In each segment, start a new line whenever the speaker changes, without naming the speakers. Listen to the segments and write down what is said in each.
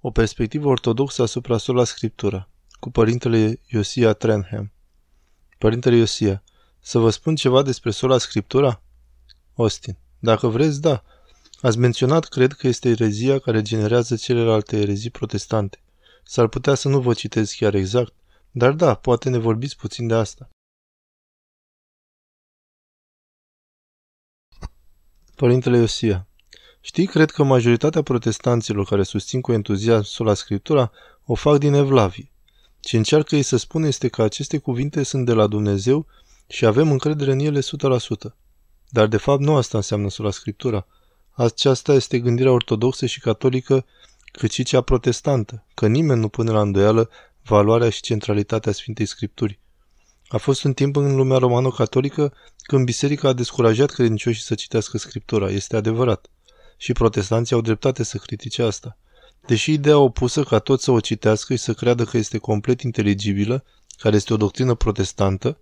O perspectivă ortodoxă asupra sola scriptura, cu părintele Iosia Trenham. Părintele Iosia, să vă spun ceva despre sola scriptura? Austin, dacă vreți, da. Ați menționat, cred că este erezia care generează celelalte erezii protestante. S-ar putea să nu vă citesc chiar exact, dar da, poate ne vorbiți puțin de asta. Părintele Iosia, Știi, cred că majoritatea protestanților care susțin cu entuziasm sola scriptura o fac din evlavie. Ce încearcă ei să spună este că aceste cuvinte sunt de la Dumnezeu și avem încredere în ele 100%. Dar de fapt nu asta înseamnă sola scriptura. Aceasta este gândirea ortodoxă și catolică, cât și cea protestantă, că nimeni nu pune la îndoială valoarea și centralitatea Sfintei Scripturi. A fost un timp în lumea romano-catolică când biserica a descurajat credincioșii să citească Scriptura, este adevărat și protestanții au dreptate să critique asta. Deși ideea opusă ca toți să o citească și să creadă că este complet inteligibilă, care este o doctrină protestantă,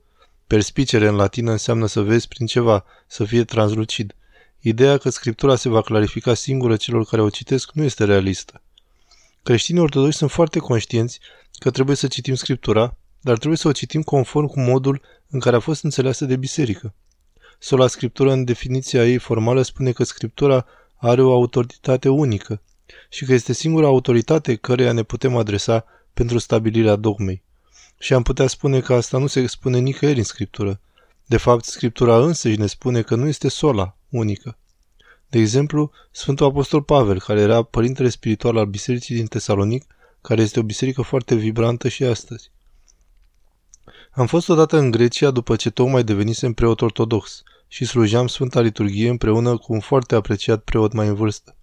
perspicere în latină înseamnă să vezi prin ceva, să fie translucid. Ideea că scriptura se va clarifica singură celor care o citesc nu este realistă. Creștinii ortodoxi sunt foarte conștienți că trebuie să citim scriptura, dar trebuie să o citim conform cu modul în care a fost înțeleasă de biserică. Sola scriptură, în definiția ei formală, spune că scriptura are o autoritate unică și că este singura autoritate căreia ne putem adresa pentru stabilirea dogmei. Și am putea spune că asta nu se spune nicăieri în Scriptură. De fapt, Scriptura însăși ne spune că nu este sola, unică. De exemplu, Sfântul Apostol Pavel, care era părintele spiritual al bisericii din Tesalonic, care este o biserică foarte vibrantă și astăzi. Am fost odată în Grecia după ce tocmai devenisem preot ortodox – și slujeam Sfânta Liturghie împreună cu un foarte apreciat preot mai în vârstă.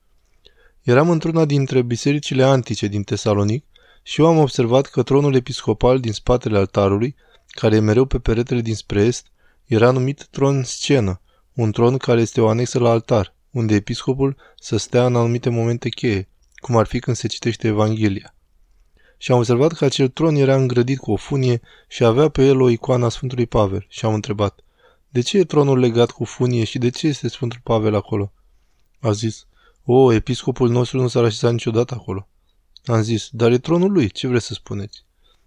Eram într-una dintre bisericile antice din Tesalonic și eu am observat că tronul episcopal din spatele altarului, care e mereu pe peretele dinspre est, era numit tron scenă, un tron care este o anexă la altar, unde episcopul să stea în anumite momente cheie, cum ar fi când se citește Evanghelia. Și am observat că acel tron era îngrădit cu o funie și avea pe el o icoană a Sfântului Pavel și am întrebat – de ce e tronul legat cu funie și de ce este Sfântul Pavel acolo? A zis, o, episcopul nostru nu s-a așezat niciodată acolo. Am zis, dar e tronul lui, ce vreți să spuneți?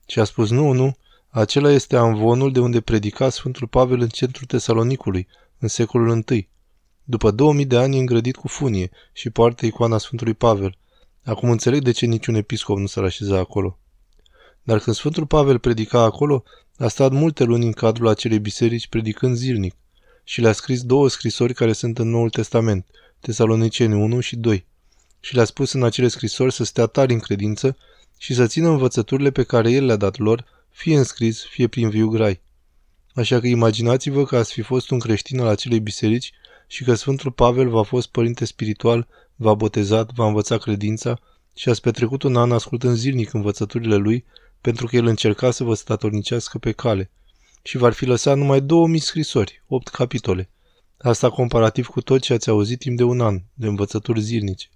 Și a spus, nu, nu, acela este amvonul de unde predica Sfântul Pavel în centrul Tesalonicului, în secolul I. După 2000 de ani e îngrădit cu funie și poartă icoana Sfântului Pavel. Acum înțeleg de ce niciun episcop nu s-ar așeza acolo. Dar când Sfântul Pavel predica acolo, a stat multe luni în cadrul acelei biserici predicând zilnic și le-a scris două scrisori care sunt în Noul Testament, Tesaloniceni 1 și 2, și le-a spus în acele scrisori să stea tari în credință și să țină învățăturile pe care el le-a dat lor, fie în scris, fie prin viu grai. Așa că imaginați-vă că ați fi fost un creștin al acelei biserici și că Sfântul Pavel v-a fost părinte spiritual, v-a botezat, v-a învățat credința și ați petrecut un an ascultând zilnic învățăturile lui pentru că el încerca să vă statornicească pe cale și v-ar fi lăsat numai 2000 scrisori, 8 capitole. Asta comparativ cu tot ce ați auzit timp de un an, de învățături zilnice.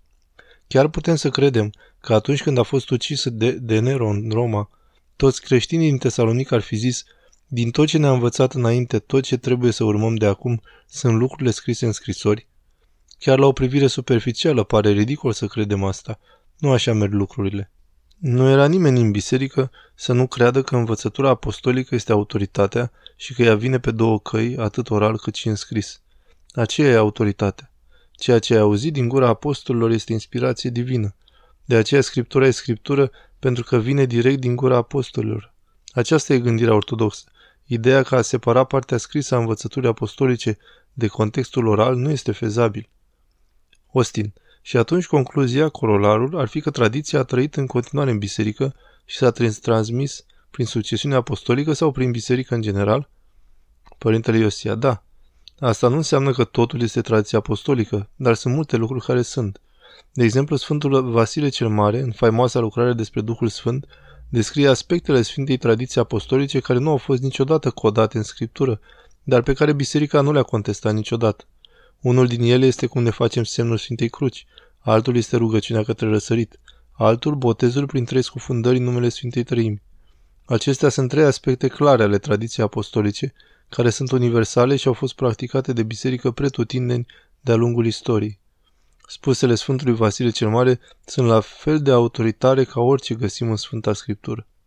Chiar putem să credem că atunci când a fost ucis de, de Nero în Roma, toți creștinii din Tesalonic ar fi zis, din tot ce ne-a învățat înainte, tot ce trebuie să urmăm de acum sunt lucrurile scrise în scrisori? Chiar la o privire superficială pare ridicol să credem asta. Nu așa merg lucrurile. Nu era nimeni în biserică să nu creadă că învățătura apostolică este autoritatea și că ea vine pe două căi, atât oral cât și în scris. Aceea e autoritatea. Ceea ce ai auzit din gura apostolilor este inspirație divină. De aceea Scriptura e Scriptură pentru că vine direct din gura apostolilor. Aceasta e gândirea ortodoxă. Ideea că a separa partea scrisă a învățăturii apostolice de contextul oral nu este fezabil. Austin, și atunci concluzia, corolarul, ar fi că tradiția a trăit în continuare în biserică și s-a transmis prin succesiune apostolică sau prin biserică în general? Părintele Iosia, da. Asta nu înseamnă că totul este tradiție apostolică, dar sunt multe lucruri care sunt. De exemplu, Sfântul Vasile cel Mare, în faimoasa lucrare despre Duhul Sfânt, descrie aspectele Sfintei tradiții apostolice care nu au fost niciodată codate în Scriptură, dar pe care biserica nu le-a contestat niciodată. Unul din ele este cum ne facem semnul Sfintei Cruci, altul este rugăciunea către răsărit, altul botezul prin trei scufundări în numele Sfintei Trăimi. Acestea sunt trei aspecte clare ale tradiției apostolice, care sunt universale și au fost practicate de biserică pretutindeni de-a lungul istoriei. Spusele Sfântului Vasile cel Mare sunt la fel de autoritare ca orice găsim în Sfânta Scriptură.